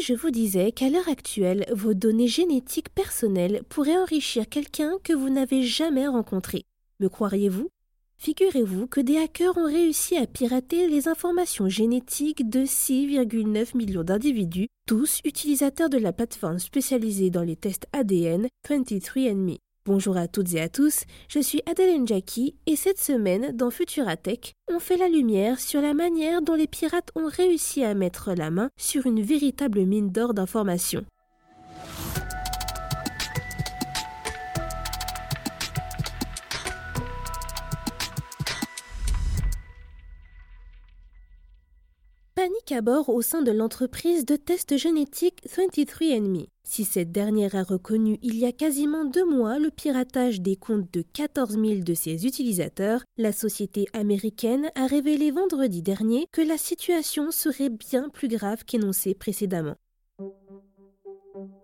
je vous disais qu'à l'heure actuelle, vos données génétiques personnelles pourraient enrichir quelqu'un que vous n'avez jamais rencontré Me croiriez-vous? Figurez-vous que des hackers ont réussi à pirater les informations génétiques de 6,9 millions d'individus, tous utilisateurs de la plateforme spécialisée dans les tests ADN 23andMe. Bonjour à toutes et à tous, je suis Adeline Jackie et cette semaine dans Futuratech, on fait la lumière sur la manière dont les pirates ont réussi à mettre la main sur une véritable mine d'or d'informations. Bord au sein de l'entreprise de tests génétiques 23andMe. Si cette dernière a reconnu il y a quasiment deux mois le piratage des comptes de 14 000 de ses utilisateurs, la société américaine a révélé vendredi dernier que la situation serait bien plus grave qu'énoncé précédemment.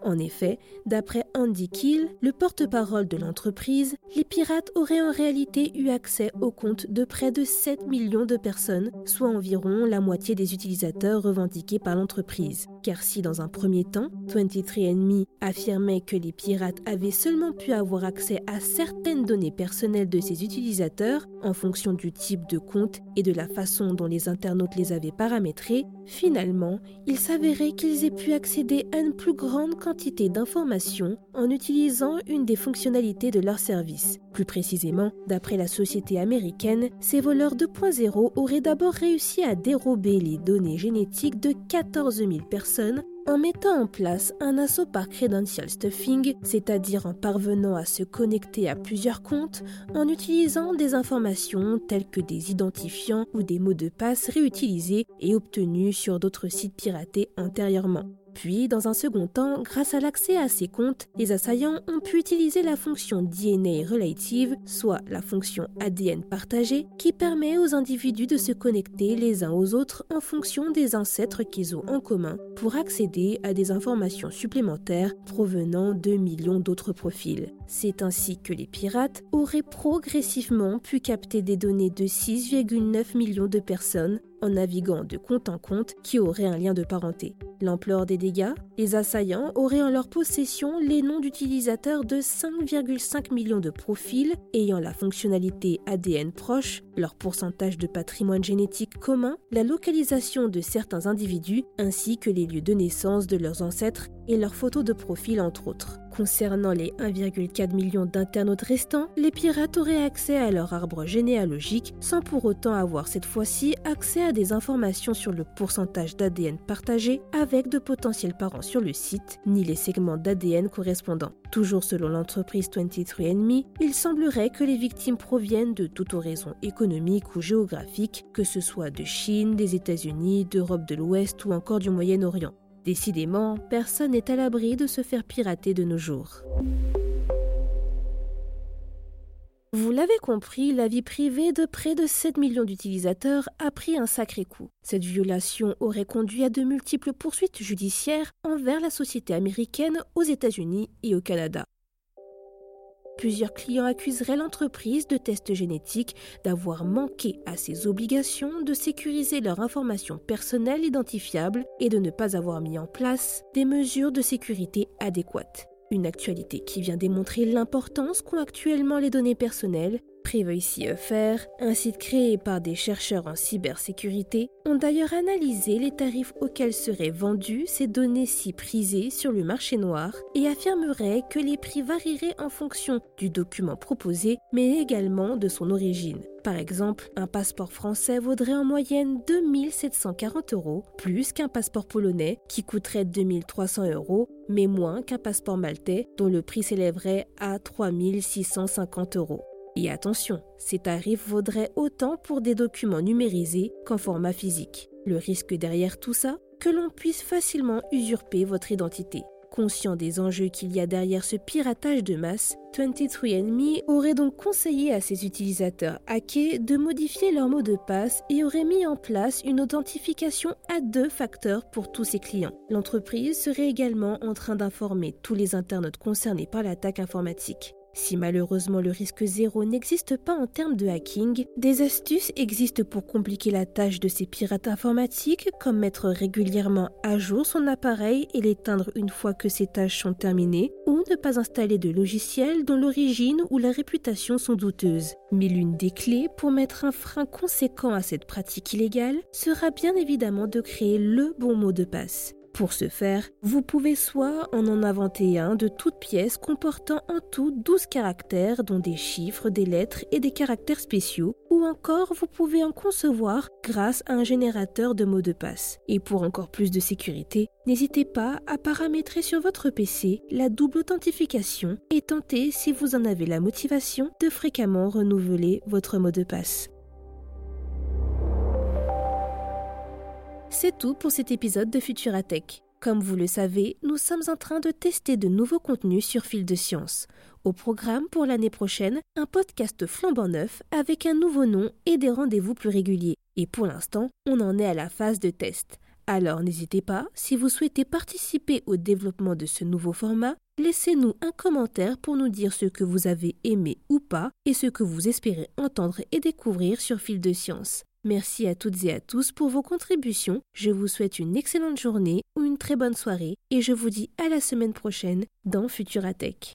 En effet, d'après Andy Kill, le porte-parole de l'entreprise, les pirates auraient en réalité eu accès aux comptes de près de 7 millions de personnes, soit environ la moitié des utilisateurs revendiqués par l'entreprise. Car si dans un premier temps, 23andMe affirmait que les pirates avaient seulement pu avoir accès à certaines données personnelles de ses utilisateurs en fonction du type de compte et de la façon dont les internautes les avaient paramétrés, finalement, il s'avérait qu'ils aient pu accéder à une plus grande quantité d'informations en utilisant une des fonctionnalités de leur service. Plus précisément, d'après la société américaine, ces voleurs 2.0 auraient d'abord réussi à dérober les données génétiques de 14 000 personnes en mettant en place un assaut par credential stuffing, c'est-à-dire en parvenant à se connecter à plusieurs comptes en utilisant des informations telles que des identifiants ou des mots de passe réutilisés et obtenus sur d'autres sites piratés antérieurement. Puis, dans un second temps, grâce à l'accès à ces comptes, les assaillants ont pu utiliser la fonction DNA relative, soit la fonction ADN partagée, qui permet aux individus de se connecter les uns aux autres en fonction des ancêtres qu'ils ont en commun pour accéder à des informations supplémentaires provenant de millions d'autres profils. C'est ainsi que les pirates auraient progressivement pu capter des données de 6,9 millions de personnes en naviguant de compte en compte qui auraient un lien de parenté. L'ampleur des dégâts Les assaillants auraient en leur possession les noms d'utilisateurs de 5,5 millions de profils ayant la fonctionnalité ADN proche, leur pourcentage de patrimoine génétique commun, la localisation de certains individus ainsi que les lieux de naissance de leurs ancêtres et leurs photos de profil entre autres. Concernant les 1,4 million d'internautes restants, les pirates auraient accès à leur arbre généalogique sans pour autant avoir cette fois-ci accès à des informations sur le pourcentage d'ADN partagé avec de potentiels parents sur le site, ni les segments d'ADN correspondants. Toujours selon l'entreprise 23andMe, il semblerait que les victimes proviennent de toute horizon économique ou géographique, que ce soit de Chine, des États-Unis, d'Europe de l'Ouest ou encore du Moyen-Orient. Décidément, personne n'est à l'abri de se faire pirater de nos jours. Vous l'avez compris, la vie privée de près de 7 millions d'utilisateurs a pris un sacré coup. Cette violation aurait conduit à de multiples poursuites judiciaires envers la société américaine aux États-Unis et au Canada. Plusieurs clients accuseraient l'entreprise de tests génétiques d'avoir manqué à ses obligations de sécuriser leurs informations personnelles identifiables et de ne pas avoir mis en place des mesures de sécurité adéquates. Une actualité qui vient démontrer l'importance qu'ont actuellement les données personnelles FR, un site créé par des chercheurs en cybersécurité, ont d'ailleurs analysé les tarifs auxquels seraient vendues ces données si prisées sur le marché noir et affirmeraient que les prix varieraient en fonction du document proposé, mais également de son origine. Par exemple, un passeport français vaudrait en moyenne 2740 euros, plus qu'un passeport polonais qui coûterait 2300 euros, mais moins qu'un passeport maltais dont le prix s'élèverait à 3650 euros. Et attention, ces tarifs vaudraient autant pour des documents numérisés qu'en format physique. Le risque derrière tout ça Que l'on puisse facilement usurper votre identité. Conscient des enjeux qu'il y a derrière ce piratage de masse, 23andMe aurait donc conseillé à ses utilisateurs hackés de modifier leur mot de passe et aurait mis en place une authentification à deux facteurs pour tous ses clients. L'entreprise serait également en train d'informer tous les internautes concernés par l'attaque informatique. Si malheureusement le risque zéro n'existe pas en termes de hacking, des astuces existent pour compliquer la tâche de ces pirates informatiques, comme mettre régulièrement à jour son appareil et l'éteindre une fois que ces tâches sont terminées, ou ne pas installer de logiciels dont l'origine ou la réputation sont douteuses. Mais l'une des clés pour mettre un frein conséquent à cette pratique illégale sera bien évidemment de créer le bon mot de passe. Pour ce faire, vous pouvez soit en en inventer un de toutes pièces comportant en tout 12 caractères dont des chiffres, des lettres et des caractères spéciaux, ou encore vous pouvez en concevoir grâce à un générateur de mots de passe. Et pour encore plus de sécurité, n'hésitez pas à paramétrer sur votre PC la double authentification et tenter, si vous en avez la motivation, de fréquemment renouveler votre mot de passe. C'est tout pour cet épisode de Futuratech. Comme vous le savez, nous sommes en train de tester de nouveaux contenus sur Fil de Science. Au programme pour l'année prochaine, un podcast flambant neuf avec un nouveau nom et des rendez-vous plus réguliers. Et pour l'instant, on en est à la phase de test. Alors n'hésitez pas, si vous souhaitez participer au développement de ce nouveau format, laissez-nous un commentaire pour nous dire ce que vous avez aimé ou pas et ce que vous espérez entendre et découvrir sur Fil de Science. Merci à toutes et à tous pour vos contributions. Je vous souhaite une excellente journée ou une très bonne soirée et je vous dis à la semaine prochaine dans Futuratech.